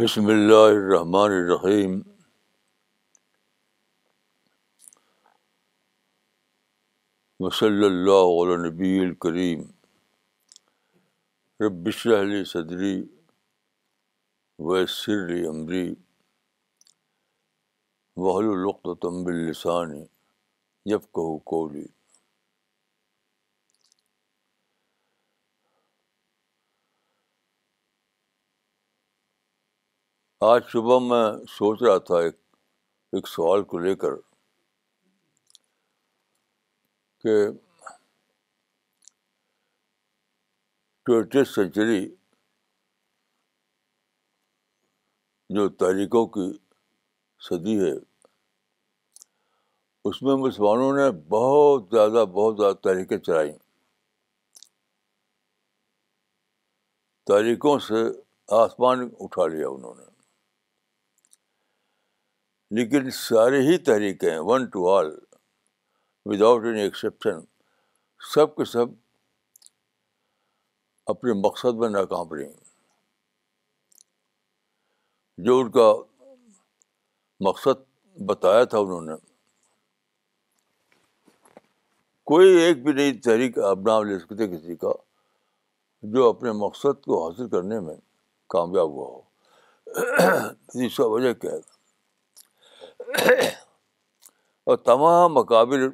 بسم اللہ الرحمن الرحیم وصلی اللہ مصلی نبی الکریم رب بشر صدری ویسر سر عمری وحل القط و تمب السانی جب کہو کولی آج صبح میں سوچ رہا تھا ایک ایک سوال کو لے کر کہ سینچری جو تاریخوں کی صدی ہے اس میں مسلمانوں نے بہت زیادہ بہت زیادہ تحریکیں چلائیں تاریخوں سے آسمان اٹھا لیا انہوں نے لیکن سارے ہی تحریکیں one to all without any exception سب کے سب اپنے مقصد میں ناکام رہی جو ان کا مقصد بتایا تھا انہوں نے کوئی ایک بھی نئی تحریک نام لے سکتے کسی کا جو اپنے مقصد کو حاصل کرنے میں کامیاب ہوا ہو جس کا وجہ کیا ہے اور تمام اکابر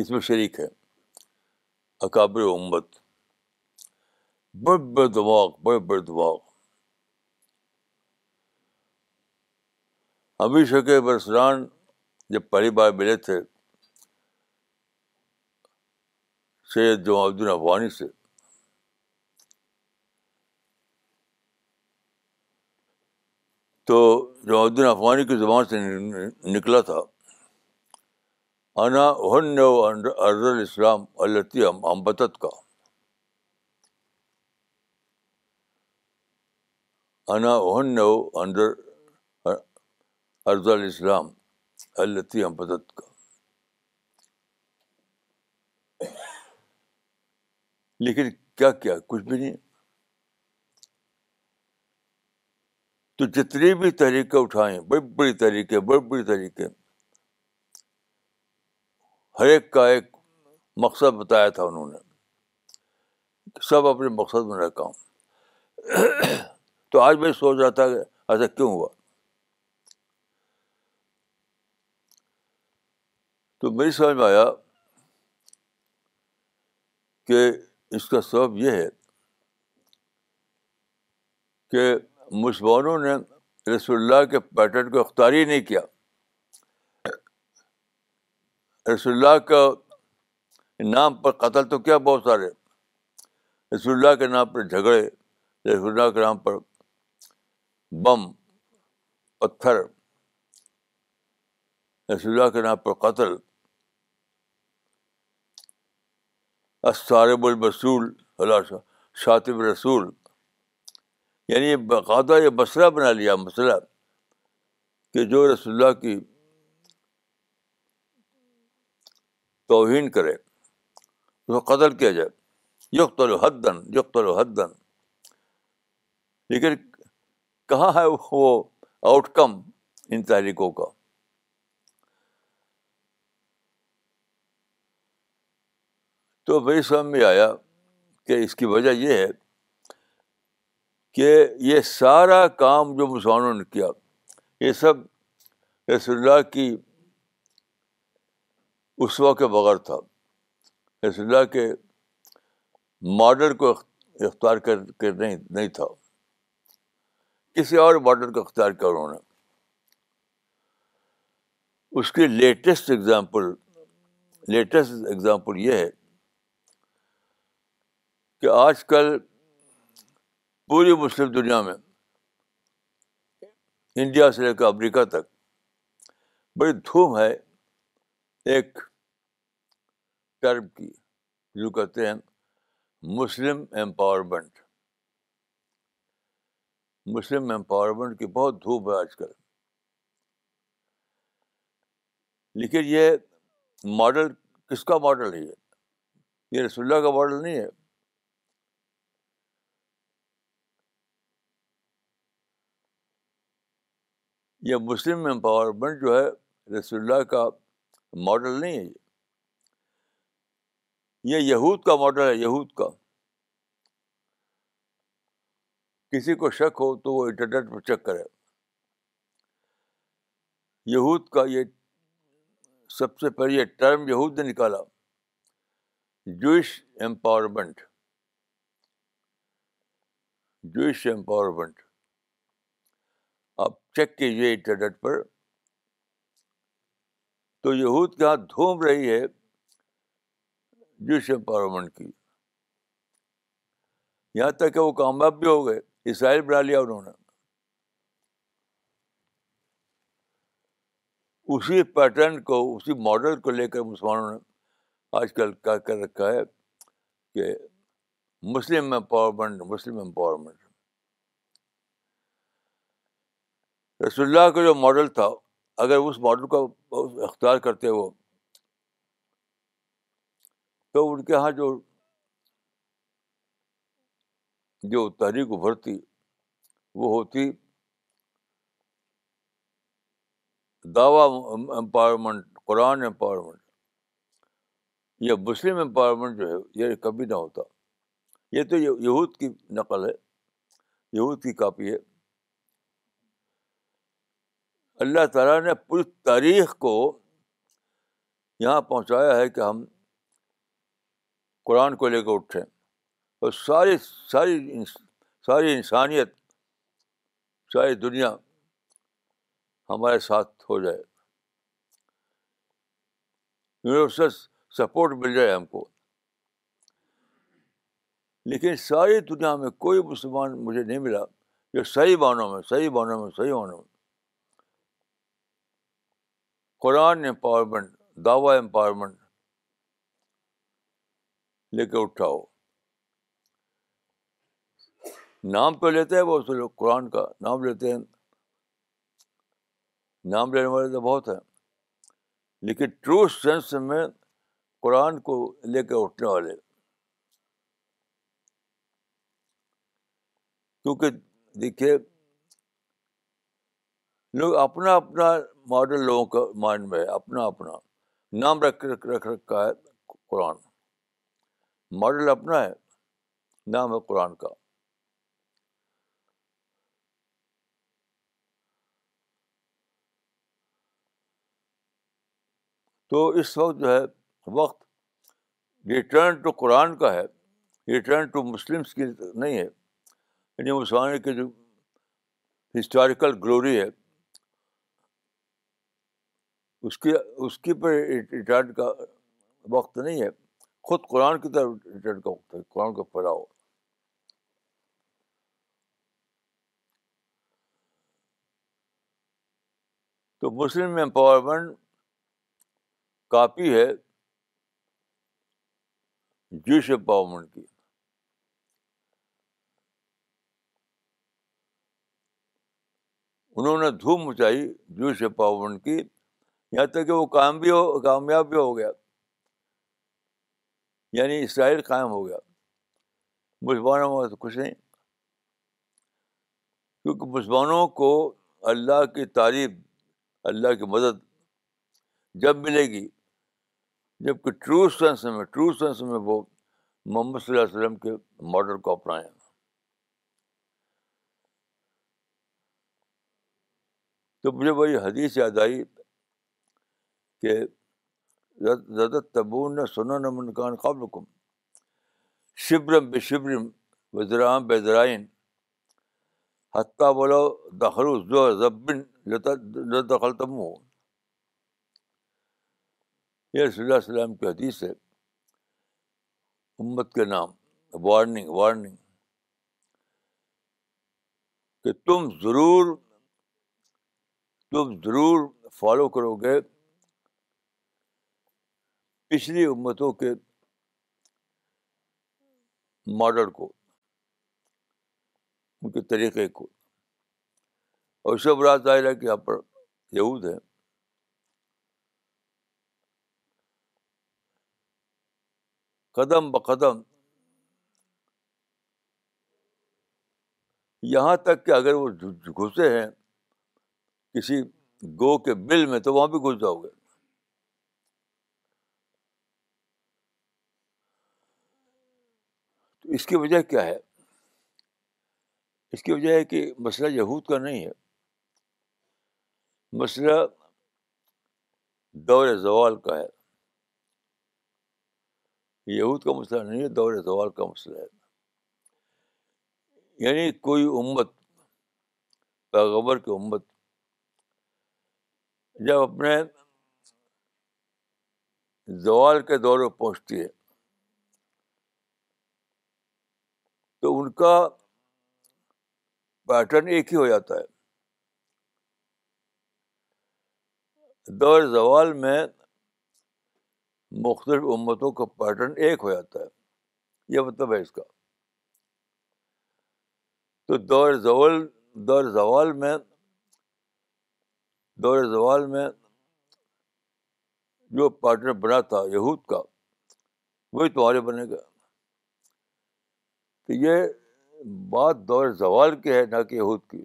اس میں شریک ہے اکابر امت بڑے بڑے دماغ بڑے بڑے دماغ ہمیشہ کے برسران جب پہلی بار ملے تھے سید جمع الدین افغانی سے تو جمع الدین افغانی کی زبان سے نکلا تھا انا ہن و ارض الاسلام اللہ امبدت کا انا و انڈر ارض الاسلام اللہ امبتت کا لیکن کیا کیا کچھ بھی نہیں تو جتنی بھی تحریکیں اٹھائیں بڑی بڑی تحریکیں بڑی بڑی تحریکیں ہر ایک کا ایک مقصد بتایا تھا انہوں نے سب اپنے مقصد میں رکھا ہوں تو آج میں سوچ رہا تھا کہ ایسا کیوں ہوا تو میری سمجھ میں آیا کہ اس کا سبب یہ ہے کہ مسلمانوں نے رسول اللہ کے پیٹرن کو اختیار ہی نہیں کیا رسول اللہ کا نام پر قتل تو کیا بہت سارے رسول اللہ کے نام پر جھگڑے رسول اللہ کے نام پر بم پتھر رسول اللہ کے نام پر قتل اسارب المسول رسول شاطب رسول یعنی باقاعدہ یہ مسئلہ بنا لیا مسئلہ کہ جو رسول اللہ کی توہین کرے اس کو قتل کیا جائے یقت الحدن یقت الحدن لیکن کہاں ہے وہ آؤٹ کم ان تحریکوں کا تو بھائی سمجھ میں آیا کہ اس کی وجہ یہ ہے کہ یہ سارا کام جو مسلمانوں نے کیا یہ سب رسول اللہ کی اسوا کے بغیر تھا رسول اللہ کے ماڈل کو اختیار کر کے نہیں نہیں تھا کسی اور ماڈل کو اختیار کیا انہوں نے اس کی لیٹسٹ ایگزامپل لیٹسٹ ایگزامپل یہ ہے کہ آج کل پوری مسلم دنیا میں انڈیا سے لے کر امریکہ تک بڑی دھوم ہے ایک ٹرم کی جو کہتے ہیں مسلم امپاورمنٹ مسلم امپاورمنٹ کی بہت دھوپ ہے آج کل لیکن یہ ماڈل کس کا ماڈل ہے یہ یہ رسول کا ماڈل نہیں ہے یہ مسلم امپاورمنٹ جو ہے رسول اللہ کا ماڈل نہیں ہے یہ یہود کا ماڈل ہے یہود کا کسی کو شک ہو تو وہ انٹرنیٹ پہ چیک کرے یہود کا یہ سب سے پہلے یہ ٹرم یہود نے نکالا Jewish empowerment Jewish empowerment check کیجیے انٹرنیٹ پر تو یہود کے ہاتھ دھوم رہی ہے جوش امپاورمنٹ کی یہاں تک کہ وہ کامیاب بھی ہو گئے اسرائیل بنا لیا انہوں نے اسی پیٹرن کو اسی ماڈل کو لے کر مسلمانوں نے آج کل کیا کر رکھا ہے کہ مسلم امپاورمنٹ مسلم امپاورمنٹ رسول اللہ کا جو ماڈل تھا اگر اس ماڈل کا اختیار کرتے وہ تو ان کے یہاں جو جو تحریک ابھرتی وہ ہوتی دعوی امپاورمنٹ قرآن امپاورمنٹ یہ مسلم امپاورمنٹ جو ہے یہ کبھی نہ ہوتا یہ تو یہود کی نقل ہے یہود کی کاپی ہے اللہ تعالیٰ نے پوری تاریخ کو یہاں پہنچایا ہے کہ ہم قرآن کو لے کے اٹھیں اور ساری ساری ساری انسانیت ساری دنیا ہمارے ساتھ ہو جائے یونیورسل سپورٹ مل جائے ہم کو لیکن ساری دنیا میں کوئی مسلمان مجھے نہیں ملا جو صحیح بانوں میں صحیح بانوں میں صحیح بانوں میں قرآن امپاورمنٹ دعوی امپاورمنٹ لے کے اٹھاؤ نام تو لیتے ہیں بہت سے لوگ قرآن کا نام لیتے ہیں نام لینے والے تو بہت ہیں لیکن ٹرو سینس میں قرآن کو لے کے اٹھنے والے کیونکہ دیکھیے لوگ اپنا اپنا ماڈل لوگوں کا مائنڈ میں ہے اپنا اپنا نام رکھ رکھ رکھ رکھا ہے قرآن ماڈل اپنا ہے نام ہے قرآن کا تو اس وقت جو ہے وقت ریٹرن ٹو قرآن کا ہے ریٹرن ٹو مسلمس کی نہیں ہے یعنی مسلمان کی جو ہسٹوریکل گلوری ہے اس کی پر ریٹائرڈ کا وقت نہیں ہے خود قرآن کی طرف ریٹائرڈ کا وقت ہے قرآن کو پڑھاؤ تو مسلم امپاورمنٹ کاپی ہے جوش امپاورمنٹ کی انہوں نے دھوم مچائی جوش امپاورمنٹ کی یہاں تک کہ وہ کام بھی ہو کامیاب بھی ہو گیا یعنی اسرائیل قائم ہو گیا مسلمانوں میں تو خوش نہیں کیونکہ مسلمانوں کو اللہ کی تعریف اللہ کی مدد جب ملے گی جب کہ ٹرو سینس میں ٹرو سینس میں وہ محمد صلی اللہ علیہ وسلم کے ماڈل کو اپنائیں تو مجھے بڑی حدیث یاد آئی کہ زدت تبون نہ سنا نہ منکان قابل کم شبرم بے شبرم وزرام بے دخلو حتہ ضبن دخل ہو یہ رسول اللہ وسلم کی حدیث ہے امت کے نام وارننگ وارننگ کہ تم ضرور تم ضرور فالو کرو گے پچھلی امتوں کے ماڈل کو ان کے طریقے کو اور شب رات کہ یہاں پر یہود ہیں قدم بقدم یہاں تک کہ اگر وہ گھسے ہیں کسی گو کے بل میں تو وہاں بھی گھس جاؤ گے اس کی وجہ کیا ہے اس کی وجہ ہے کہ مسئلہ یہود کا نہیں ہے مسئلہ دور زوال کا ہے یہود کا مسئلہ نہیں ہے دور زوال کا مسئلہ ہے یعنی کوئی امت پیغبر کی امت جب اپنے زوال کے دور میں پہنچتی ہے ان کا پیٹرن ایک ہی ہو جاتا ہے دور زوال میں مختلف امتوں کا پیٹرن ایک ہو جاتا ہے یہ مطلب ہے اس کا تو دور زوال دور زوال میں دور زوال میں جو پارٹنر بنا تھا یہود کا وہی تمہارے بنے گا تو یہ بات دور زوال کی ہے نہ کہ یہود کی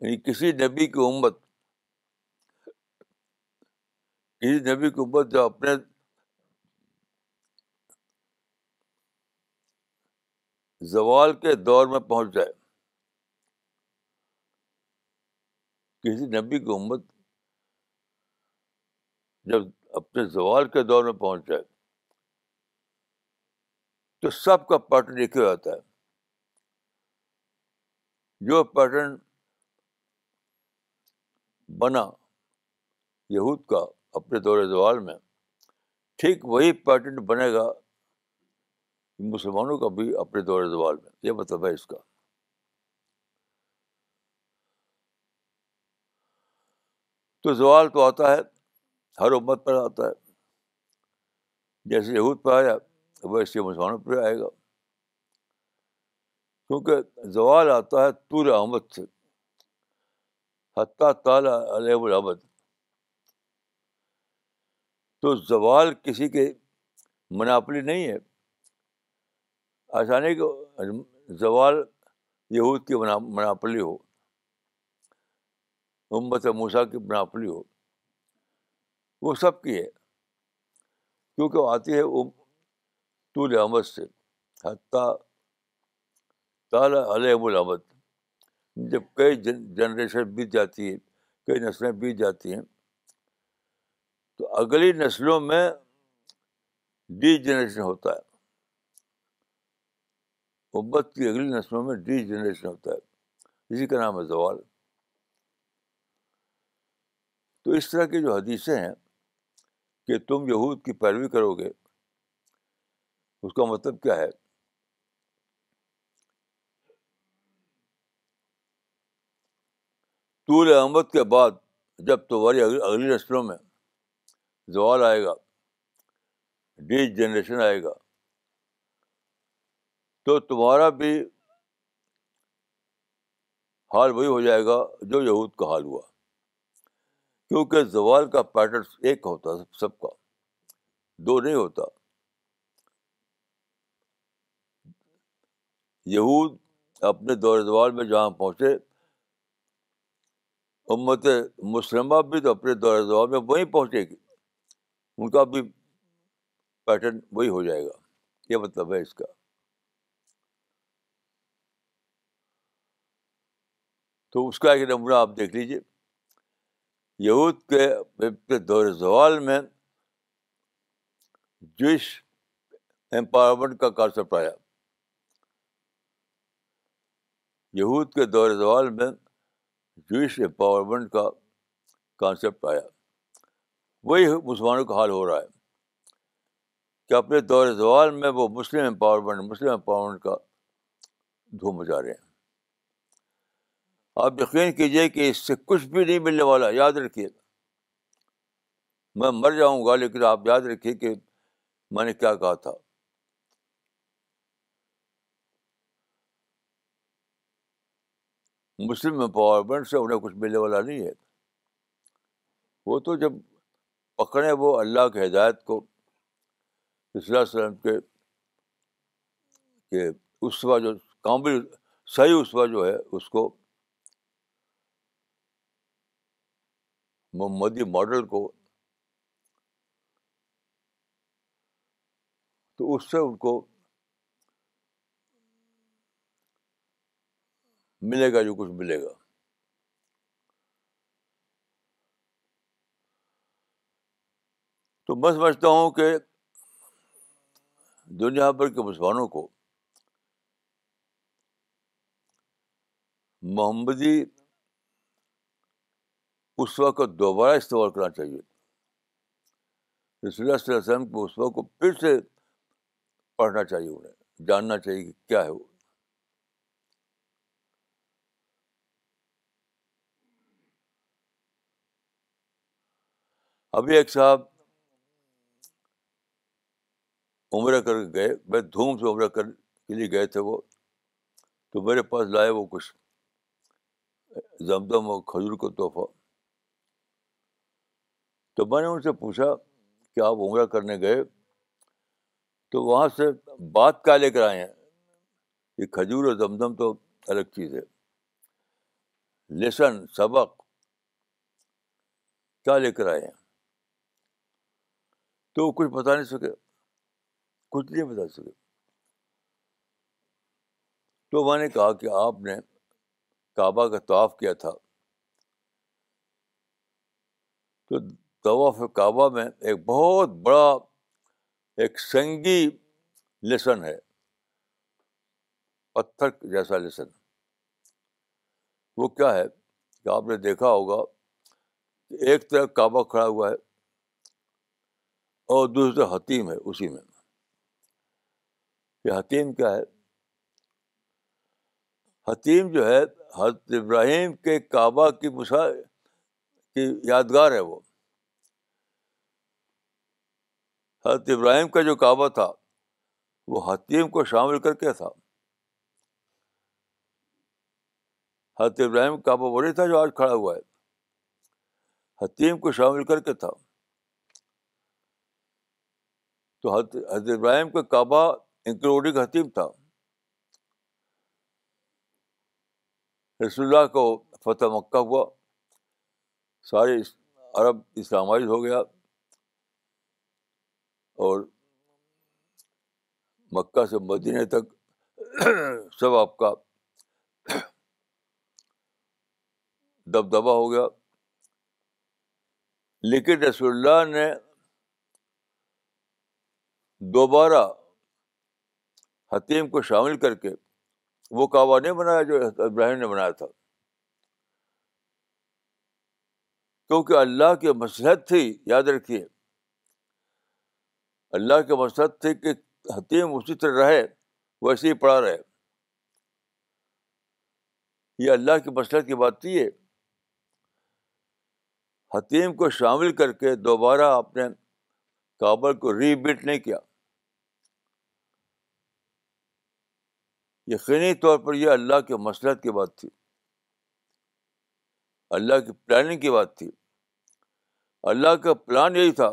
یعنی کسی نبی کی امت کسی نبی کی امت جو اپنے زوال کے دور میں پہنچ جائے کسی نبی کی امت جب اپنے زوال کے دور میں پہنچ جائے تو سب کا پیٹرن ایک ہی آتا ہے جو پیٹرن بنا یہود کا اپنے دور زوال میں ٹھیک وہی پیٹرن بنے گا مسلمانوں کا بھی اپنے دور زوال میں یہ مطلب ہے اس کا تو زوال تو آتا ہے ہر امت پر آتا ہے جیسے یہود پہ آیا ویسے مسلمانوں پہ آئے گا کیونکہ زوال آتا ہے طور احمد سے حتیٰ تعالیٰ علیہ الحمد تو زوال کسی کے مناپلی نہیں ہے آسانی کو زوال یہود کی مناپلی ہو امت موسا کی مناپلی ہو وہ سب کی ہے کیونکہ وہ آتی ہے وہ طول احمد سے حتیٰ تعالیٰ علیہ الحمد جب کئی جنریشن بیت جاتی ہے کئی نسلیں بیت جاتی ہیں تو اگلی نسلوں میں ڈی جنریشن ہوتا ہے ابت کی اگلی نسلوں میں ڈی جنریشن ہوتا ہے اسی کا نام ہے زوال تو اس طرح کی جو حدیثیں ہیں کہ تم یہود کی پیروی کرو گے اس کا مطلب کیا ہے طول احمد کے بعد جب تمہاری اگلی نسلوں میں زوال آئے گا ڈی جنریشن آئے گا تو تمہارا بھی حال وہی ہو جائے گا جو یہود کا حال ہوا کیونکہ زوال کا پیٹرن ایک ہوتا ہے سب کا دو نہیں ہوتا یہود اپنے دور زوال میں جہاں پہنچے امت مسلمہ بھی تو اپنے دور زوال میں وہیں پہنچے گی ان کا بھی پیٹرن وہی ہو جائے گا یہ مطلب ہے اس کا تو اس کا ایک نمونہ آپ دیکھ لیجیے یہود کے دور زوال میں جوش امپاورمنٹ کا کانسیپٹ آیا یہود کے دور زوال میں جوش امپاورمنٹ کا کانسیپٹ آیا وہی مسلمانوں کا حال ہو رہا ہے کہ اپنے دور زوال میں وہ مسلم امپاورمنٹ مسلم امپاورمنٹ کا دھوم جا رہے ہیں آپ یقین کیجیے کہ اس سے کچھ بھی نہیں ملنے والا یاد رکھیے میں مر جاؤں گا لیکن آپ یاد رکھیے کہ میں نے کیا کہا تھا مسلم امپاورمنٹ سے انہیں کچھ ملنے والا نہیں ہے وہ تو جب پکڑے وہ اللہ کے ہدایت کو وسلم کے کہ وقت جو کام صحیح اسوا جو ہے اس کو محمدی ماڈل کو تو اس سے ان کو ملے گا جو کچھ ملے گا تو میں سمجھتا ہوں کہ دنیا بھر کے مسلمانوں کو محمدی اس وقت کو دوبارہ استعمال کرنا چاہیے اس رسم کہ وسلم کو پھر سے پڑھنا چاہیے انہیں جاننا چاہیے کہ کیا ہے وہ ابھی ایک صاحب عمرہ کر کے گئے میں دھوم سے عمرہ کر کے لیے گئے تھے وہ تو میرے پاس لائے وہ کچھ زمدم اور کھجور کا تحفہ تو میں نے ان سے پوچھا کہ آپ عمرہ کرنے گئے تو وہاں سے بات کیا لے کر آئے ہیں یہ کھجور اور زمزم تو الگ چیز ہے لیسن سبق کیا لے کر آئے ہیں تو وہ کچھ بتا نہیں سکے کچھ نہیں بتا سکے تو میں نے کہا کہ آپ نے کعبہ کا طواف کیا تھا تو طواف کعبہ میں ایک بہت بڑا ایک سنگی لیسن ہے پتھر جیسا لیسن وہ کیا ہے کہ آپ نے دیکھا ہوگا کہ ایک طرح کعبہ کھڑا ہوا ہے اور دوسرے حتیم ہے اسی میں کہ حتیم کیا ہے حتیم جو ہے حضرت ابراہیم کے کعبہ کی مسا کی یادگار ہے وہ حضرت ابراہیم کا جو کعبہ تھا وہ حتیم کو شامل کر کے تھا حضرت ابراہیم کعبہ وہی تھا جو آج کھڑا ہوا ہے حتیم کو شامل کر کے تھا تو حضرت ابراہیم کا کعبہ انکلوڈنگ حتیم تھا رسول اللہ کو فتح مکہ ہوا سارے عرب اسلامائز ہو گیا اور مکہ سے مدینہ تک سب آپ کا دبدبا ہو گیا لیکن رسول اللہ نے دوبارہ حتیم کو شامل کر کے وہ کعبہ نہیں بنایا جو ابراہیم نے بنایا تھا کیونکہ اللہ کی مسلحت تھی یاد رکھیے اللہ کے مسرت تھے کہ حتیم اسی طرح رہے ویسے ہی پڑا رہے یہ اللہ کی مسلط کی بات تھی یہ حتیم کو شامل کر کے دوبارہ آپ نے کابل کو بلٹ نہیں کیا یقینی طور پر یہ اللہ کے مسلط کی بات تھی اللہ کی پلاننگ کی بات تھی اللہ کا پلان یہی تھا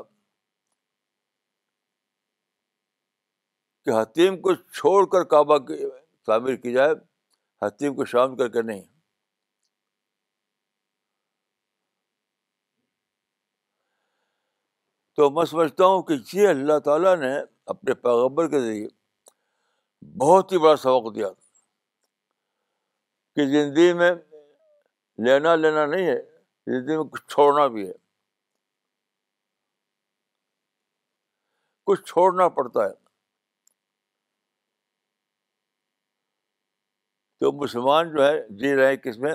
کہ حتیم کو چھوڑ کر کعبہ کی تعمیر کی جائے حتیم کو شام کر کے نہیں تو میں سمجھتا ہوں کہ یہ اللہ تعالیٰ نے اپنے پیغبر کے ذریعے بہت ہی بڑا سبق دیا کہ زندگی میں لینا لینا نہیں ہے زندگی میں کچھ چھوڑنا بھی ہے کچھ چھوڑنا پڑتا ہے تو مسلمان جو ہے جی رہے ہیں کس میں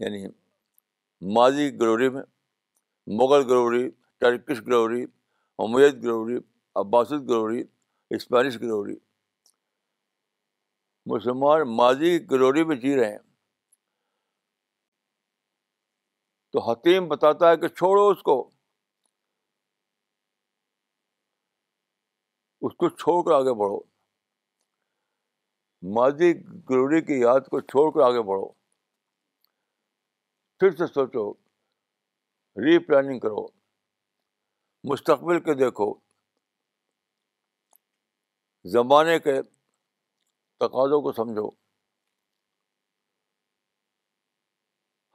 یعنی ماضی گروری میں Mughal glory Turkish glory Umayyad glory Abbasid glory Spanish glory مسلمان ماضی گلوری میں جی رہے ہیں تو حتیم بتاتا ہے کہ چھوڑو اس کو اس کو چھوڑ کر آگے بڑھو ماضی گلوری کی یاد کو چھوڑ کر آگے بڑھو پھر سے سوچو ری پلاننگ کرو مستقبل کے دیکھو زمانے کے تقاضوں کو سمجھو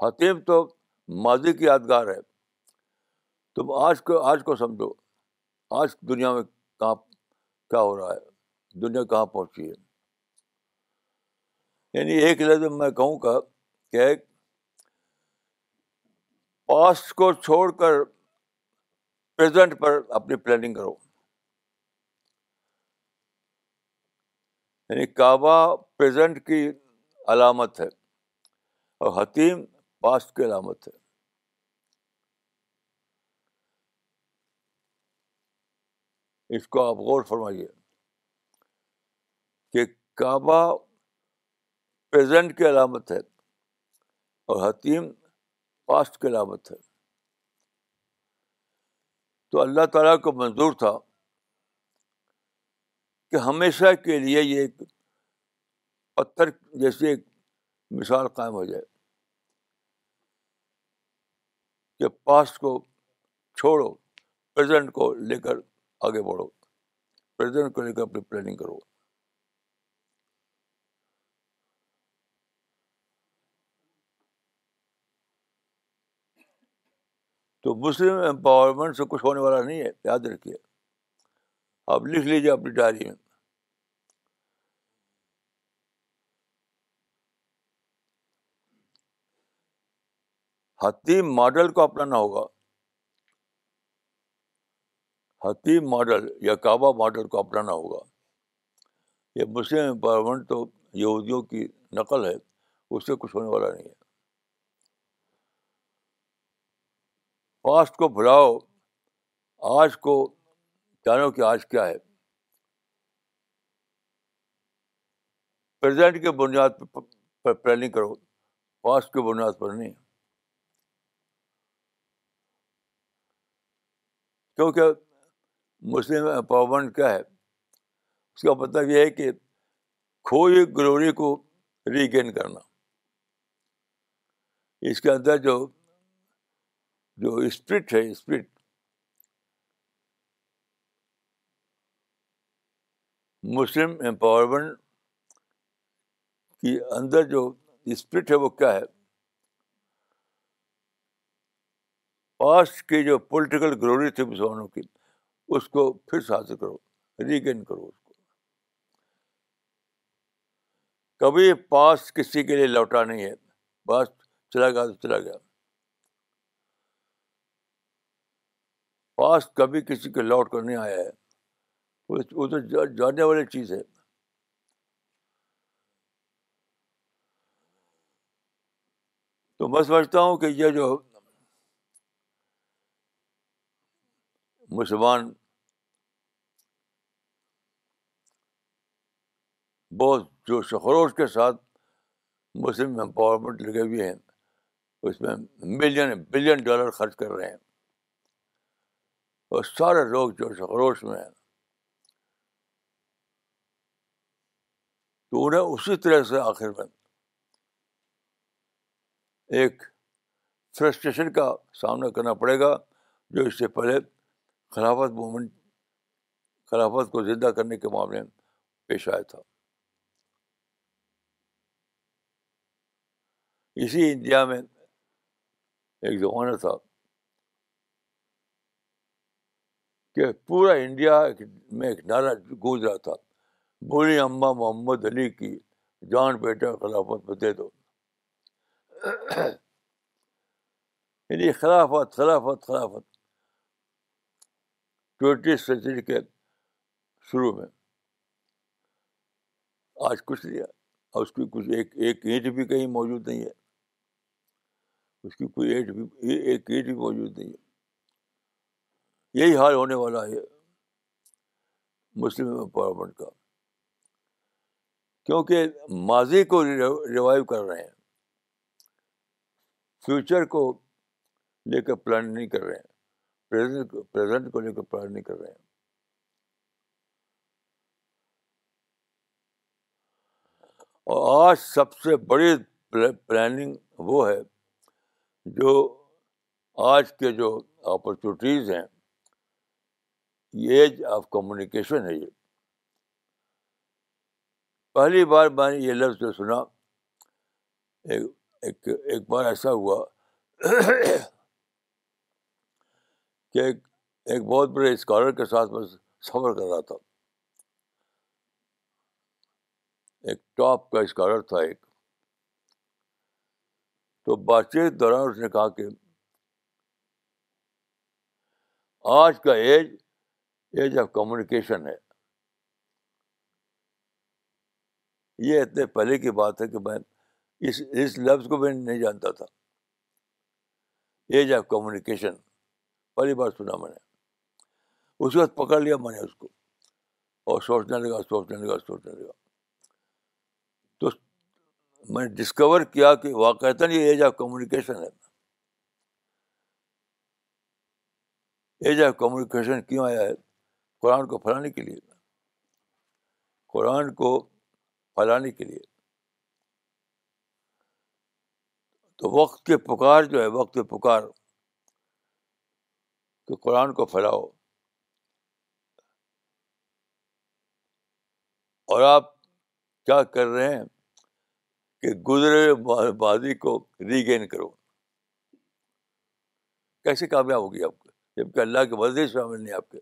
حتیم تو ماضی کی یادگار ہے تم آج کو آج کو سمجھو آج دنیا میں کہاں کیا ہو رہا ہے دنیا کہاں پہنچی ہے یعنی ایک لفظ میں کہوں گا کہ پاسٹ کو چھوڑ کر پریزنٹ پر اپنی پلاننگ کرو یعنی کعبہ پریزنٹ کی علامت ہے اور حتیم پاسٹ کی علامت ہے اس کو آپ غور فرمائیے کہ کعبہ پریزنٹ کی علامت ہے اور حتیم پاسٹ کی علامت ہے تو اللہ تعالیٰ کو منظور تھا کہ ہمیشہ کے لیے یہ ایک پتھر جیسی ایک مثال قائم ہو جائے کہ پاسٹ کو چھوڑو پریزنٹ کو لے کر آگے بڑھو پریزنٹ کو لے کر اپنی پلاننگ کرو تو مسلم امپاورمنٹ سے کچھ ہونے والا نہیں ہے یاد رکھیے آپ لکھ لیجیے اپنی ڈائری میں حتیم ماڈل کو اپنانا ہوگا حتیم ماڈل یا کعبہ ماڈل کو اپنانا ہوگا یہ مسلم امپاورمنٹ تو یہودیوں کی نقل ہے اس سے کچھ ہونے والا نہیں ہے پاسٹ کو بھلاؤ آج کو جانو کہ آج کیا ہے پرزینٹ کے بنیاد پر پلاننگ کرو پاسٹ کے بنیاد پر نہیں کیونکہ مسلم امپاورمنٹ کیا ہے اس کا مطلب یہ ہے کہ کھوئی گلوری کو ریگین کرنا اس کے اندر جو جو اسپرٹ ہے اسپرٹ مسلم امپاورمنٹ کی اندر جو اسپرٹ ہے وہ کیا ہے پاسٹ کی جو پولیٹیکل گروری تھی مسلمانوں کی اس کو پھر سے حاصل کرو ریگین کرو اس کو کبھی پاس کسی کے لیے لوٹا نہیں ہے پاس چلا گیا تو چلا گیا پاس کبھی کسی کے لوٹ کر نہیں آیا ہے وہ تو جاننے والی چیز ہے تو میں سمجھتا ہوں کہ یہ جو مسلمان بہت جوش و خروش کے ساتھ مسلم امپاورمنٹ لگے ہوئے ہیں اس میں ملین بلین ڈالر خرچ کر رہے ہیں اور سارے لوگ جوش خروش میں ہیں تو انہیں اسی طرح سے آخر میں ایک فرسٹریشن کا سامنا کرنا پڑے گا جو اس سے پہلے خلافت مومنٹ خلافت کو زندہ کرنے کے معاملے میں پیش آیا تھا اسی انڈیا میں ایک زمانہ تھا کہ پورا انڈیا میں ایک نعرہ گونج رہا تھا بولی اماں محمد علی کی جان بیٹا خلافت دے دو یعنی خلافت خلافت خلافت ٹوینٹی سینچری کے شروع میں آج کچھ نہیں اور اس کی کچھ ایک ایک اینٹ بھی کہیں موجود نہیں ہے اس کی کوئی اینٹ بھی ایک اینٹ بھی موجود نہیں ہے یہی حال ہونے والا ہے مسلم امپاورمنٹ کا کیونکہ ماضی کو ریوائو کر رہے ہیں فیوچر کو لے کر پلان نہیں کر رہے ہیں پرزینٹ کو لے کر پلان نہیں کر رہے ہیں اور آج سب سے بڑی پلاننگ وہ ہے جو آج کے جو اپرچونیٹیز ہیں ایج آف کمیونیکیشن ہے یہ پہلی بار میں نے یہ لفظ جو سنا ایک ایک بار ایسا ہوا کہ ایک بہت بڑے اسکالر کے ساتھ میں سفر کر رہا تھا ایک ٹاپ کا اسکالر تھا ایک تو بات چیت دوران اس نے کہا کہ آج کا ایج ایج آف کمیونیکیشن ہے یہ اتنے پہلے کی بات ہے کہ میں اس اس لفظ کو میں نہیں جانتا تھا ایج آف کمیونیکیشن پہلی بار سنا میں نے اس وقت پکڑ لیا میں نے اس کو اور سوچنے لگا سوچنے لگا سوچنے لگا تو میں نے ڈسکور کیا کہ واقعات ایج آف کمیونیکیشن ہے ایج آف کمیونیکیشن کیوں آیا ہے قرآن کو پھیلانے کے لیے قرآن کو پھیلانے کے لیے تو وقت کے پکار جو ہے وقت کے پکار کہ قرآن کو پھیلاؤ اور آپ کیا کر رہے ہیں کہ گزرے بازی کو ریگین کرو کیسے کامیاب ہوگی آپ کو جبکہ اللہ کے وزیر شامل نہیں آپ کے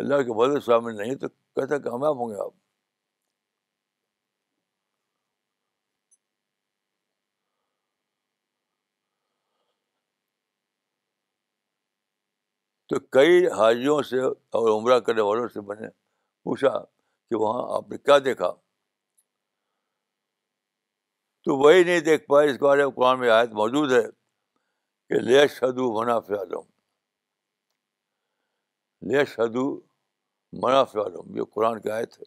اللہ کے بدل شامل نہیں تو کہتے کامیاب ہوں گے آپ تو کئی حاجیوں سے اور عمرہ کرنے والوں سے میں نے پوچھا کہ وہاں آپ نے کیا دیکھا تو وہی نہیں دیکھ پائے اس بارے میں قرآن میں آیت موجود ہے کہ لے شدو منافع لوں شو عالم یہ قرآن کی آیت ہے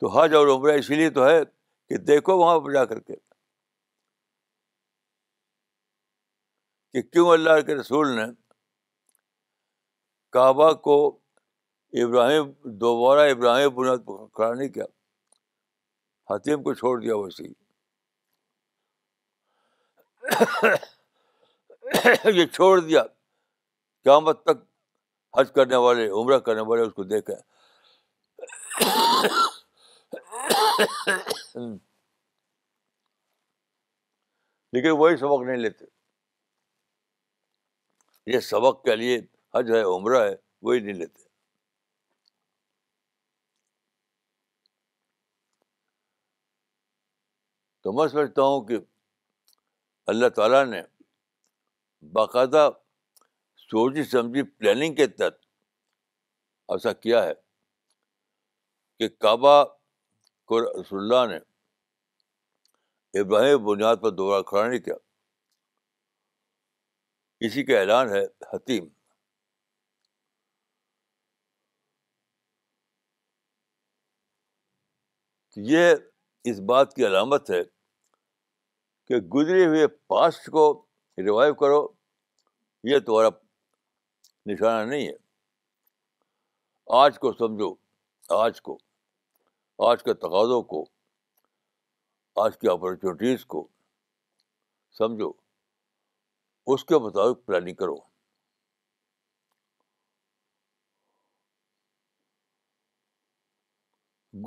تو حج اور عمرہ اسی لیے تو ہے کہ دیکھو وہاں پر جا کر کے کہ کیوں اللہ کے رسول نے کعبہ کو ابراہیم دوبارہ ابراہیم بنیاد پر کھڑا نہیں کیا حتیم کو چھوڑ دیا ویسے یہ چھوڑ دیا قیامت تک حج کرنے والے عمرہ کرنے والے اس کو دیکھیں لیکن وہی سبق نہیں لیتے یہ سبق کے لیے حج ہے عمرہ ہے وہی نہیں لیتے تو میں سمجھتا ہوں کہ اللہ تعالیٰ نے باقاعدہ سوچی سمجھی پلاننگ کے تحت ایسا کیا ہے کہ کعبہ کو رسول اللہ نے ابراہیم بنیاد پر دوبارہ کھڑا نہیں کیا اسی کا اعلان ہے حتیم یہ اس بات کی علامت ہے کہ گزرے ہوئے پاسٹ کو ریوائو کرو یہ تمہارا نشانہ نہیں ہے آج کو سمجھو آج کو آج کے تقاضوں کو آج کی اپرچونیٹیز کو سمجھو اس کے مطابق پلاننگ کرو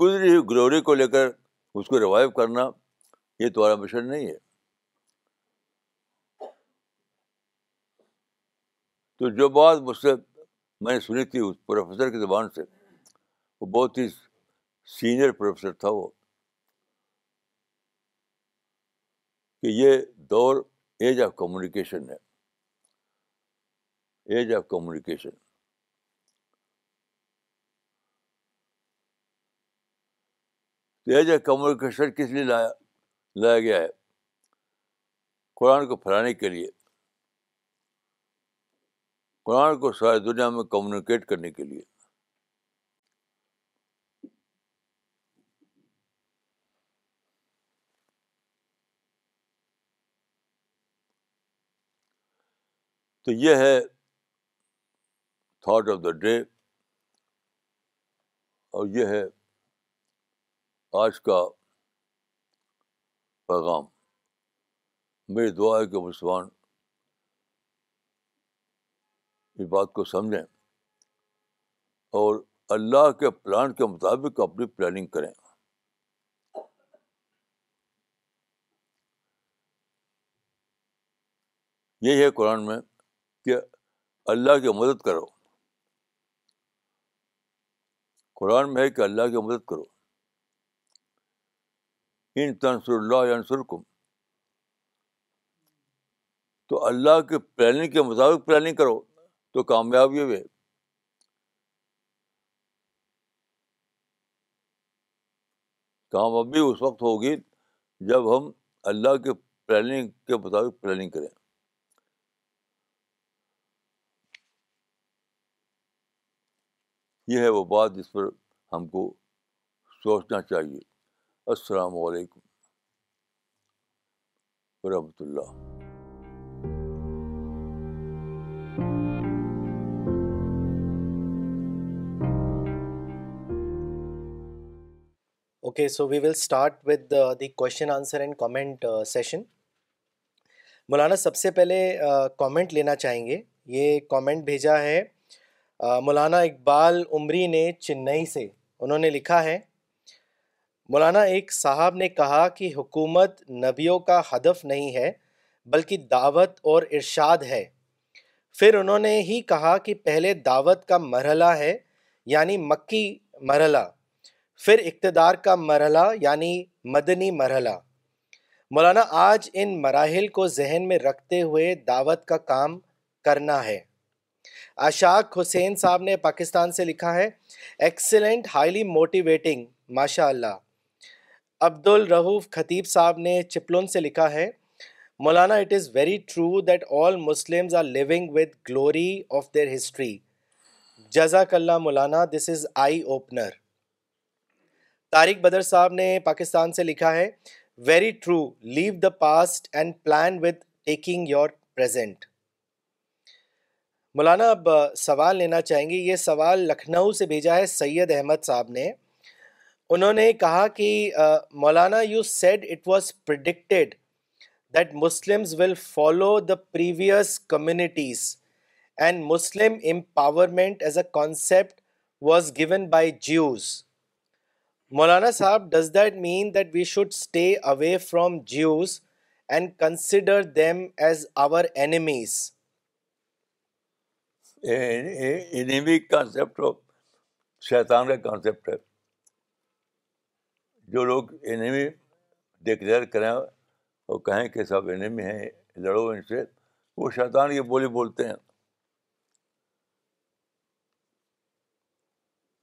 گزری گلوری کو لے کر اس کو ریوائو کرنا یہ تمہارا مشن نہیں ہے تو جو بات مجھ سے میں نے سنی تھی اس پروفیسر کی زبان سے وہ بہت ہی سینئر پروفیسر تھا وہ کہ یہ دور ایج آف کمیونیکیشن ہے ایج آف کمیونیکیشن تو ایج آف کمیونیکیشن کس لیے لایا لایا گیا ہے قرآن کو پھیلانے کے لیے قرآن کو ساری دنیا میں کمیونیکیٹ کرنے کے لیے تو یہ ہے تھاٹ آف دا ڈے اور یہ ہے آج کا پیغام میری دعا ہے کہ مسلمان بات کو سمجھیں اور اللہ کے پلان کے مطابق اپنی پلاننگ کریں یہ ہے قرآن میں کہ اللہ کی مدد کرو قرآن میں ہے کہ اللہ کی مدد کرو ان تنسر اللہ تو اللہ کے پلاننگ کے مطابق پلاننگ کرو تو کامیاب یہ کامیابی اس وقت ہوگی جب ہم اللہ کے پلاننگ کے مطابق پلاننگ کریں یہ ہے وہ بات جس پر ہم کو سوچنا چاہیے السلام علیکم ورحمۃ اللہ okay so we will start with the question answer and comment session Maulana سب سے پہلے کامنٹ لینا چاہیں گے یہ کامنٹ بھیجا ہے مولانا اقبال عمری نے چنئی سے انہوں نے لکھا ہے مولانا ایک صاحب نے کہا کہ حکومت نبیوں کا ہدف نہیں ہے بلکہ دعوت اور ارشاد ہے پھر انہوں نے ہی کہا کہ پہلے دعوت کا مرحلہ ہے یعنی مکی مرحلہ پھر اقتدار کا مرحلہ یعنی مدنی مرحلہ مولانا آج ان مراحل کو ذہن میں رکھتے ہوئے دعوت کا کام کرنا ہے اشاق حسین صاحب نے پاکستان سے لکھا ہے ایکسلنٹ ہائیلی موٹیویٹنگ ماشاء اللہ عبد الرحوف خطیب صاحب نے چپلون سے لکھا ہے Maulana it is very true that all Muslims are living with glory of their history جزاک اللہ مولانا دس از آئی اوپنر طارق بدر صاحب نے پاکستان سے لکھا ہے very true live the past and plan with taking your present Maulana اب سوال لینا چاہیں گے یہ سوال لکھنؤ سے بھیجا ہے سید احمد صاحب نے انہوں نے کہا کہ Maulana you said it was predicted that Muslims will follow the previous communities and Muslim empowerment as a concept was given by Jews Maulana صاحب does that mean that we should stay away from Jews and consider them as our considers concept شیطان کا concept ہے جو لوگ انیمی declare کریں اور کہیں کہ سب انیمی ہیں لڑو ان سے وہ شیطان کی بولی بولتے ہیں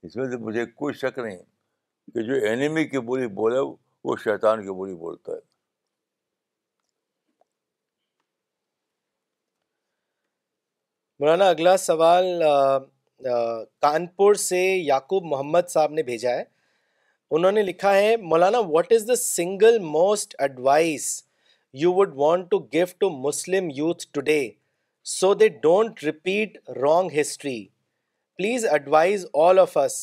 اس میں سے مجھے کوئی شک نہیں کہ جو اینیمی کی بولی بولے وہ شیطان کی بولی بولتا ہے مولانا اگلا سوال کانپور سے یعقوب محمد صاحب نے بھیجا ہے انہوں نے لکھا ہے Maulana what is the single most advice you would want to give to Muslim youth today so they don't repeat wrong history please advise all of us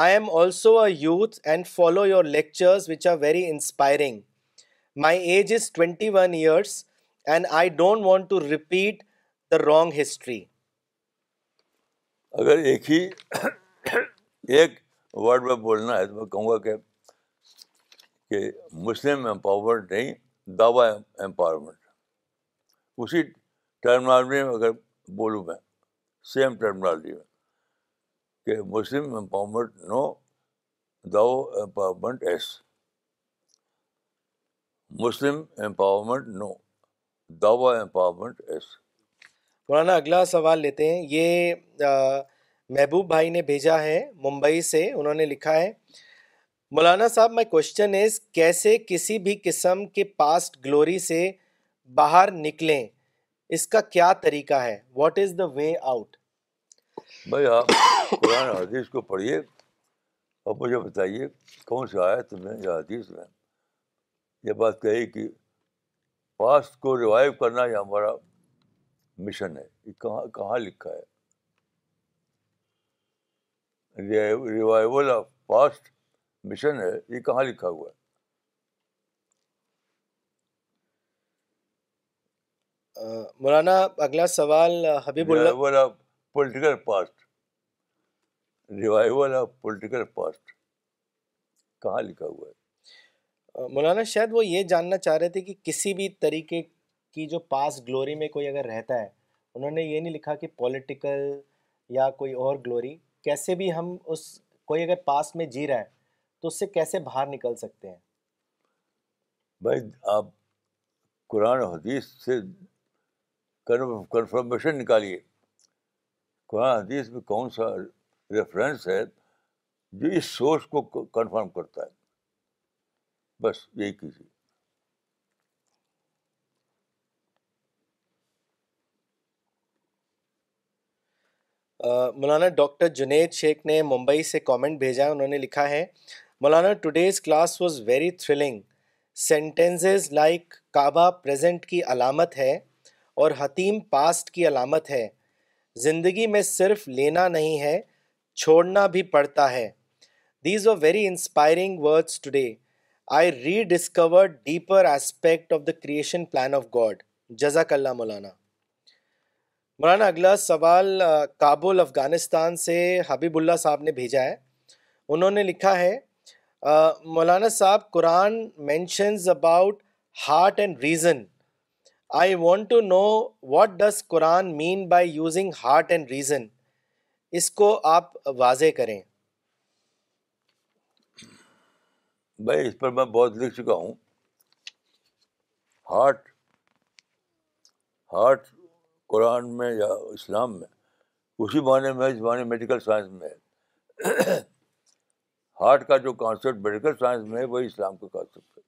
I am also a youth and follow your lectures which are very inspiring my age is twenty one years and I don't want to repeat the wrong history اگر ایک ہی ایک word میں بولنا ہے تو میں کہوں گا کہ مسلم امپاورمنٹ نہیں دعوی امپاورمنٹ اسی ٹرمنالوجی میں اگر بولوں میں سیم ٹرمنالوجی میں کہ Muslim empowerment no Jew empowerment yes Muslim empowerment no Jew empowerment yes Maulana اگلا سوال لیتے ہیں یہ محبوب بھائی نے بھیجا ہے ممبئی سے انہوں نے لکھا ہے مولانا صاحب مائی کوشچن از کیسے کسی بھی قسم کے پاسٹ گلوری سے باہر نکلیں اس کا کیا طریقہ ہے what is the way out بھائی آپ قرآن حدیث کو پڑھیے اور مجھے بتائیے کون سا آیت میں یا حدیث میں یہ بات کہی کہ پاسٹ کو ریوائیو کرنا یہ ہمارا مشن ہے یہ کہاں کہاں لکھا ہے ریوائول آف پاسٹ مشن ہے یہ کہاں لکھا ہوا ہے مولانا اگلا سوال Habibullah political past revival of political past کہاں لکھا ہوا ہے مولانا شاید وہ یہ جاننا چاہ رہے تھے کہ کسی بھی طریقے کی جو پاس گلوری میں کوئی اگر رہتا ہے انہوں نے یہ نہیں لکھا کہ پولیٹیکل یا کوئی اور گلوری کیسے بھی ہم اس کوئی اگر پاس میں جی رہا ہے تو اس سے کیسے باہر نکل سکتے ہیں بھائی آپ قرآن حدیث سے کنفرمیشن نکالیے قرآن حدیث میں کون سا ریفرنس ہے جو اس سورس کو کنفرم کرتا ہے بس یہی کیجیے مولانا ڈاکٹر جنید شیخ نے ممبئی سے کامنٹ بھیجا ہے انہوں نے لکھا ہے Maulana today's class was very thrilling sentences like Kaaba present کی علامت ہے اور حتیم پاسٹ کی علامت ہے زندگی میں صرف لینا نہیں ہے چھوڑنا بھی پڑتا ہے these are very inspiring words today I rediscover deeper aspect of the creation plan of God جزاک اللہ مولانا مولانا اگلا سوال کابل افغانستان سے حبیب اللہ صاحب نے بھیجا ہے انہوں نے لکھا ہے مولانا صاحب Quran mentions about heart and reason I want to know what does Quran mean by using heart and reason اس کو آپ واضح کریں بھائی اس پر میں بہت لکھ چکا ہوں ہارٹ ہارٹ قرآن میں یا اسلام میں اسی معنی میں اس معنی میڈیکل سائنس میں ہے ہارٹ کا جو کانسیپٹ میڈیکل سائنس میں ہے وہی اسلام کا کانسیپٹ ہے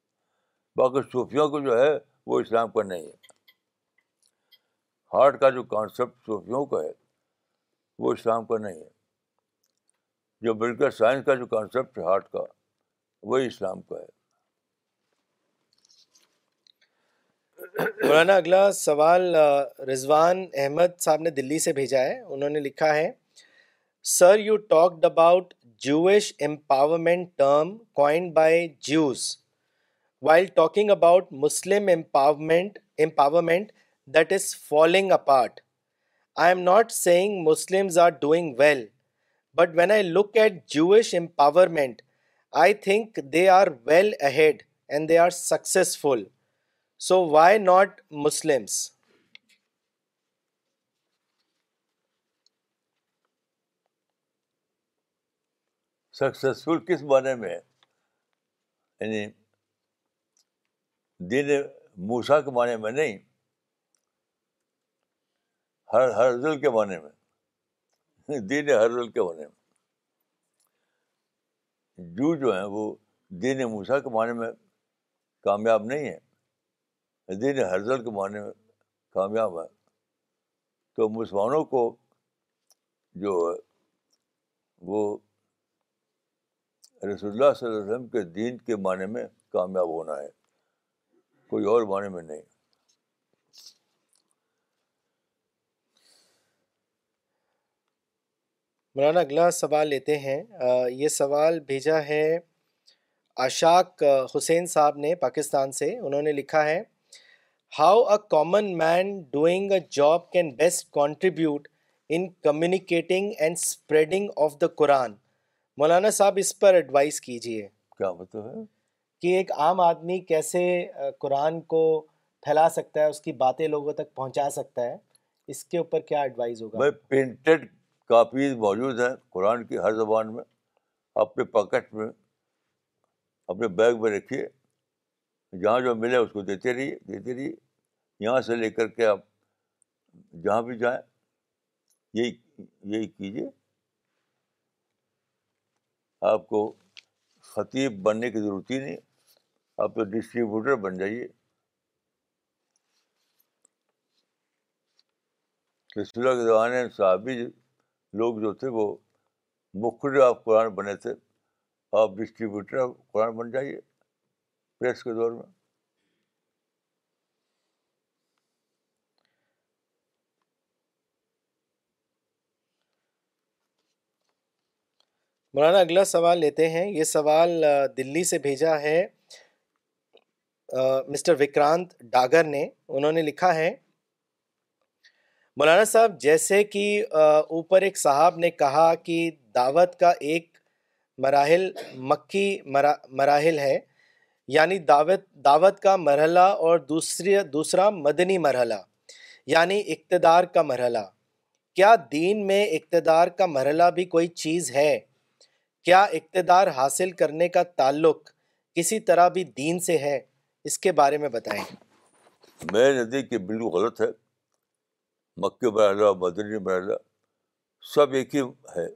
باقی صوفیوں کو جو ہے وہ اسلام کا نہیں ہے ہارٹ کا جو کانسیپٹ صوفیوں کا ہے وہ اسلام کا نہیں ہے جو بالکل سائنس کا جو کانسیپٹ ہے ہارٹ کا وہی اسلام کا ہے مولانا اگلا سوال رضوان احمد صاحب نے دلی سے بھیجا ہے انہوں نے لکھا ہے sir you talked about Jewish empowerment term coin by while talking about Muslim empowerment empowerment that is falling apart I am not seeing Muslims are doing well but when I look at empowerment I think they are well ahead and they are successful so why not Muslims successful کس بارے میں یعنی دین موسا کے بارے میں نہیں ہر ہر دل کے معنی میں دین ہر دل کے معنی میں جو جو ہیں وہ دین موسا کے معنی میں کامیاب نہیں ہے دین ہر دل کے معنی میں کامیاب ہے تو مسلمانوں کو جو ہے وہ رسول اللہ صلی اللہ علیہ وسلم کے دین کے معنی میں کامیاب ہونا ہے کوئی اور معنی میں نہیں مولانا اگلا سوال لیتے ہیں یہ سوال بھیجا ہے اشاک حسین صاحب نے پاکستان سے انہوں نے لکھا ہے how a common man doing a job can best contribute in communicating and spreading of the Quran مولانا صاحب اس پر ایڈوائز کیجیے کیا ہے کہ ایک عام آدمی کیسے قرآن کو پھیلا سکتا ہے اس کی باتیں لوگوں تک پہنچا سکتا ہے اس کے اوپر کیا ایڈوائز ہوگا کاپیز موجود ہیں قرآن کی ہر زبان میں اپنے پاکٹ میں اپنے بیگ میں رکھیے جہاں جو ملے اس کو دیتے رہیے دیتے رہیے یہاں سے لے کر کے آپ جہاں بھی جائیں یہی یہی کیجیے آپ کو خطیب بننے کی ضرورت ہی نہیں آپ تو ڈسٹریبیوٹر بن جائیے رسول کے میں صحابی لوگ جو تھے وہ مقرر قرآن بنے تھے آپ ڈسٹریبیوٹر قرآن بن جائیے پریس کے دور میں مولانا اگلا سوال لیتے ہیں یہ سوال دلی سے بھیجا ہے مسٹر وکرانت ڈاگر نے انہوں نے لکھا ہے مولانا صاحب جیسے کہ اوپر ایک صاحب نے کہا کہ دعوت کا ایک مراحل مکی مرا مراحل ہے یعنی دعوت دعوت کا مرحلہ اور دوسری دوسرا مدنی مرحلہ یعنی اقتدار کا مرحلہ کیا دین میں اقتدار کا مرحلہ بھی کوئی چیز ہے کیا اقتدار حاصل کرنے کا تعلق کسی طرح بھی دین سے ہے اس کے بارے میں بتائیں میں بالکل غلط ہے مکے مرحلہ مدنی مرحلہ سب ایک ہی ہے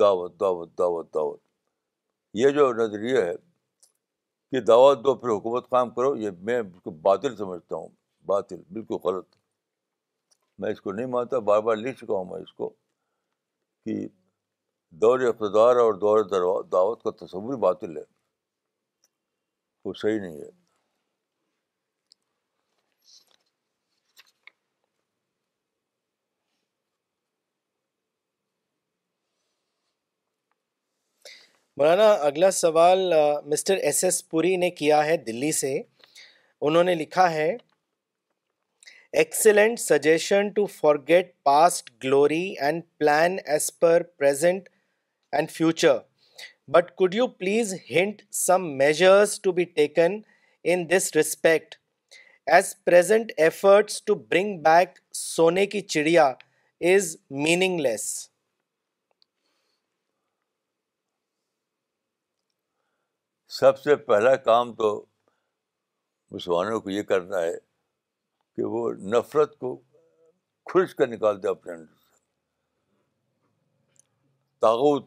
دعوت دعوت دعوت دعوت یہ جو نظریہ ہے کہ دعوت دو پھر حکومت قائم کرو یہ میں اس کو باطل سمجھتا ہوں باطل بالکل غلط میں اس کو نہیں مانتا بار بار لکھ چکا ہوں میں اس کو کہ دور اقتدار اور دور دعوت کا تصور باطل ہے وہ صحیح نہیں ہے مولانا اگلا سوال مسٹر ایس ایس پوری نے کیا ہے دلی سے انہوں نے لکھا ہے excellent suggestion to forget past glory and plan as per present and future but could you please hint some measures to be taken in this respect as present efforts to bring back سونے کی چڑیا is meaning لیس سب سے پہلا کام تو مسلمانوں کو یہ کرنا ہے کہ وہ نفرت کو کھلچ کر نکال دیں اپنے اندر سے تاوت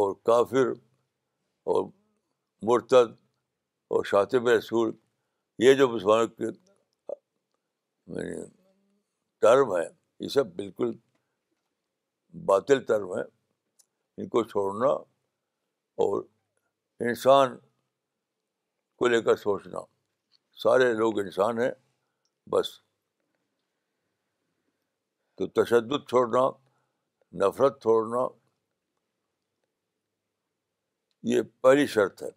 اور کافر اور مرتد اور شاطب رسول یہ جو مسلمانوں کے یعنی ٹرم ہے یہ سب بالکل باطل ٹرم ہیں ان کو چھوڑنا اور انسان کو لے کر سوچنا سارے لوگ انسان ہیں بس تو تشدد چھوڑنا نفرت چھوڑنا یہ پہلی شرط ہے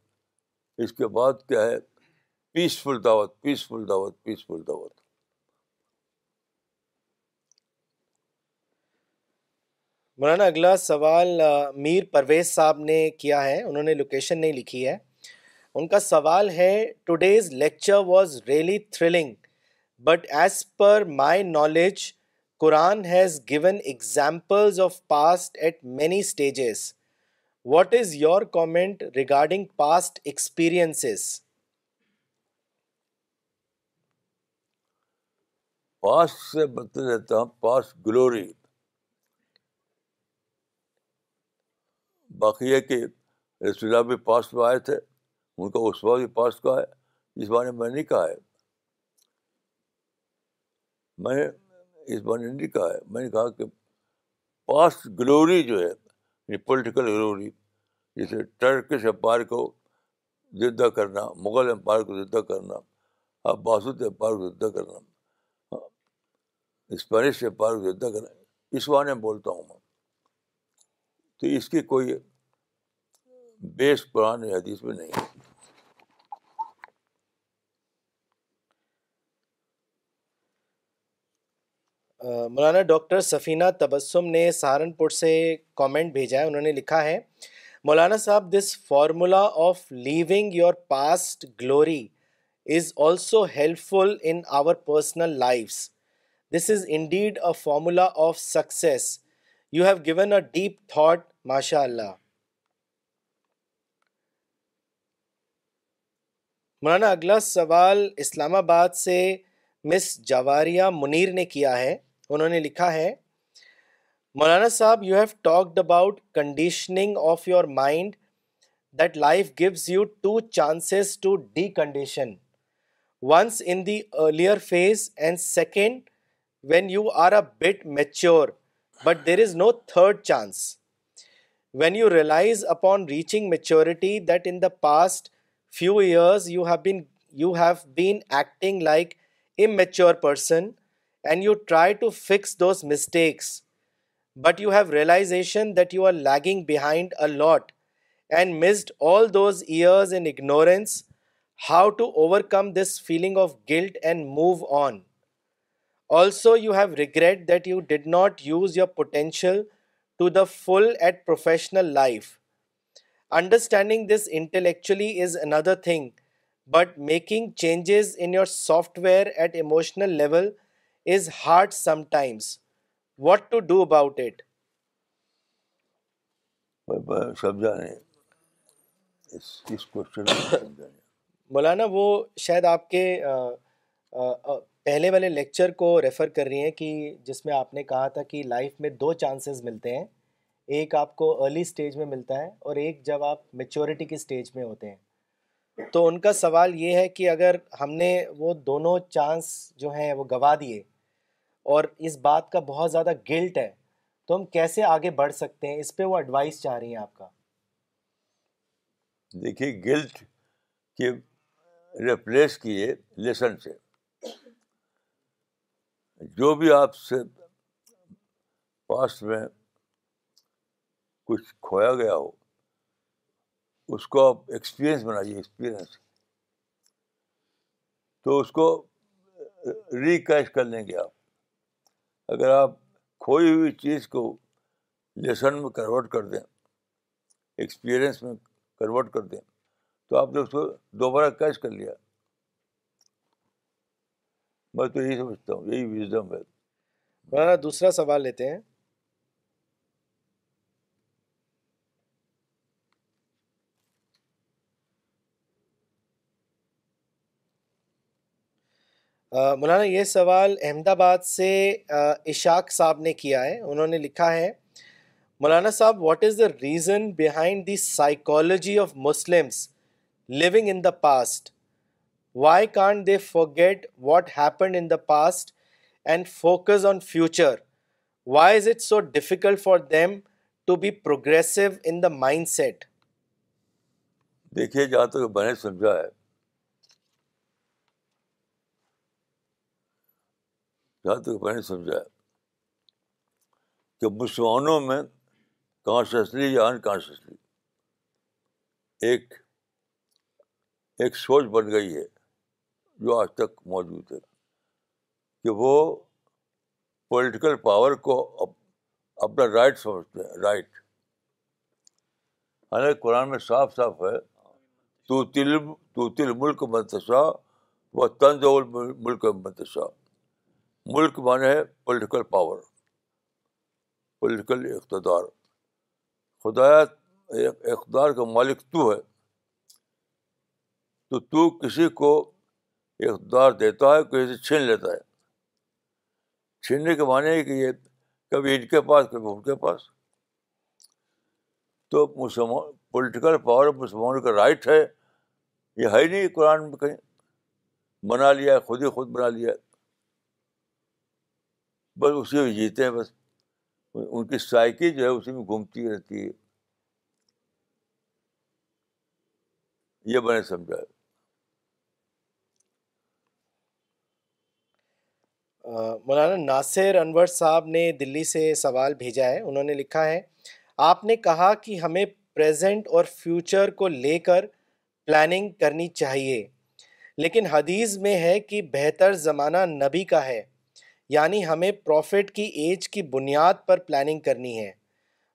اس کے بعد کیا ہے پیسفل دعوت پیسفل دعوت پیسفل دعوت مولانا اگلا سوال میر پرویز صاحب نے کیا ہے انہوں نے لوکیشن نہیں لکھی ہے ان کا سوال ہے today's lecture was really thrilling but as per my knowledge Quran has given examples of past at many stages what is your comment regarding past past سے ہوں پاسٹ گلوری باقی ہے کہ رسول اللہ بھی پاسٹ میں آئے تھے ان کا اس وا بھی پاسٹ کا ہے اس بارے میں نہیں کہا ہے میں نے اس بارے میں نہیں کہا ہے میں نے کہا کہ پاسٹ گلوری جو ہے پولیٹیکل یعنی گلوری جیسے ٹرکش امپائر کو زدہ کرنا مغل امپائر کو زدہ کرنا باسط امپائر کو زدہ کرنا اسپینش امپائر کو زدہ کرنا اس بارے میں بولتا ہوں میں تو اس کی کوئی بیس قرآن حدیث میں نہیں مولانا ڈاکٹر سفینہ تبسم نے سہارنپور سے کامنٹ بھیجا ہے انہوں نے لکھا ہے مولانا صاحب this formula of living your past glory is also helpful in our personal lifes this is indeed a formula of success you have given a deep thought ماشاء اللہ مولانا اگلا سوال اسلام آباد سے مس جواریہ منیر نے کیا ہے انہوں نے لکھا ہے مولانا صاحب you have talked about conditioning of your mind that life gives you two chances to decondition once in the earlier phase and second when you are a bit mature but there is no third chance when you realise upon reaching maturity that in the past few years you have been acting like immature person, and you try to fix those mistakes, but you have realization that you are lagging behind a lot and missed all those years in ignorance. How to overcome this feeling of guilt and move on? Also, you have regret that you did not use your potential to the full at professional life. Understanding this intellectually is another thing but making changes in your software at emotional level is hard sometimes what to do about it Maulana وہ شاید آپ کے پہلے والے lecture کو refer کر رہی ہیں کہ جس میں آپ نے کہا تھا کہ لائف میں دو چانسز ملتے ہیں ایک آپ کو ارلی سٹیج میں ملتا ہے اور ایک جب آپ میچورٹی کی سٹیج میں ہوتے ہیں تو ان کا سوال یہ ہے کہ اگر ہم نے وہ دونوں چانس جو ہیں وہ گوا دیے اور اس بات کا بہت زیادہ گلٹ ہے تو ہم کیسے آگے بڑھ سکتے ہیں اس پہ وہ ایڈوائس چاہ رہی ہیں آپ کا دیکھیے گلٹ ریپلیس کیے لیسن سے جو بھی آپ سے پاسٹ میں کچھ کھویا گیا ہو اس کو آپ ایکسپیرئنس بنا ایکسپیرئنس تو اس کو ریکیش کر لیں گے آپ اگر آپ کھوئی ہوئی چیز کو لیسن میں کنورٹ کر دیں ایکسپیرئنس میں کنورٹ کر دیں تو آپ نے اس کو دوبارہ کیش کر لیا میں تو یہی سمجھتا ہوں یہی ویژم ہے دوسرا سوال لیتے ہیں مولانا یہ سوال احمد آباد سے اشاق صاحب نے کیا ہے انہوں نے لکھا ہے مولانا صاحب what is the reason behind the psychology of Muslims living in the past why can't they forget what the past and focus on future why is it so difficult for them to be progressive in the mindset دیکھیے جہاں تک میں نے سمجھا ہے یہاں تک میں نے سمجھا کہ مسلمانوں میں کانشسلی یا انکانشیسلی ایک ایک سوچ بن گئی ہے جو آج تک موجود ہے کہ وہ پولیٹیکل پاور کو اپنا رائٹ سمجھتے ہیں رائٹ حالانکہ قرآن میں صاف صاف ہے تو تل تو تل ملک منتشا وہ تنز ملک منتشا ملک مانے ہے پولیٹیکل پاور پولیٹیکل اقتدار خدایا اقتدار کا مالک تو ہے تو تو کسی کو اقتدار دیتا ہے کسی سے چھین لیتا ہے چھیننے کے معنی ہے کہ یہ کبھی ان کے پاس کبھی ان کے پاس تو مسلمان پولیٹیکل پاور مسلمانوں کا رائٹ ہے یہ ہے نہیں قرآن میں کہیں بنا لیا ہے خود ہی خود بنا لیا ہے بس اسی میں جیتے ہیں بس ان کی سائیکی جو ہے اسی میں گھومتی رہتی ہے یہ میں نے سمجھا مولانا ناصر انور صاحب نے دلی سے سوال بھیجا ہے انہوں نے لکھا ہے آپ نے کہا کہ ہمیں پریزنٹ اور فیوچر کو لے کر پلاننگ کرنی چاہیے لیکن حدیث میں ہے کہ بہتر زمانہ نبی کا ہے یعنی ہمیں پروفٹ کی ایج کی بنیاد پر پلاننگ کرنی ہے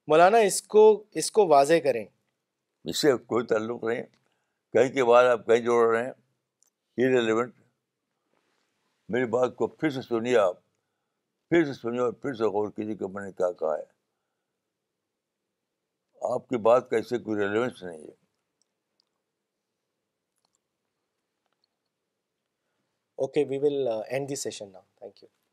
مولانا اس کو اس کو واضح کریں اس سے کوئی تعلق نہیں کہیں کے بعد آپ کہیں جوڑ رہے ہیں میری بات کو پھر سے سنیے سنیے آپ پھر پھر سے سے اور غور کیجیے کہ میں نے کیا کہا ہے آپ کی بات کا اس سے کوئی ریلیونس نہیں ہے okay we will end the session thank you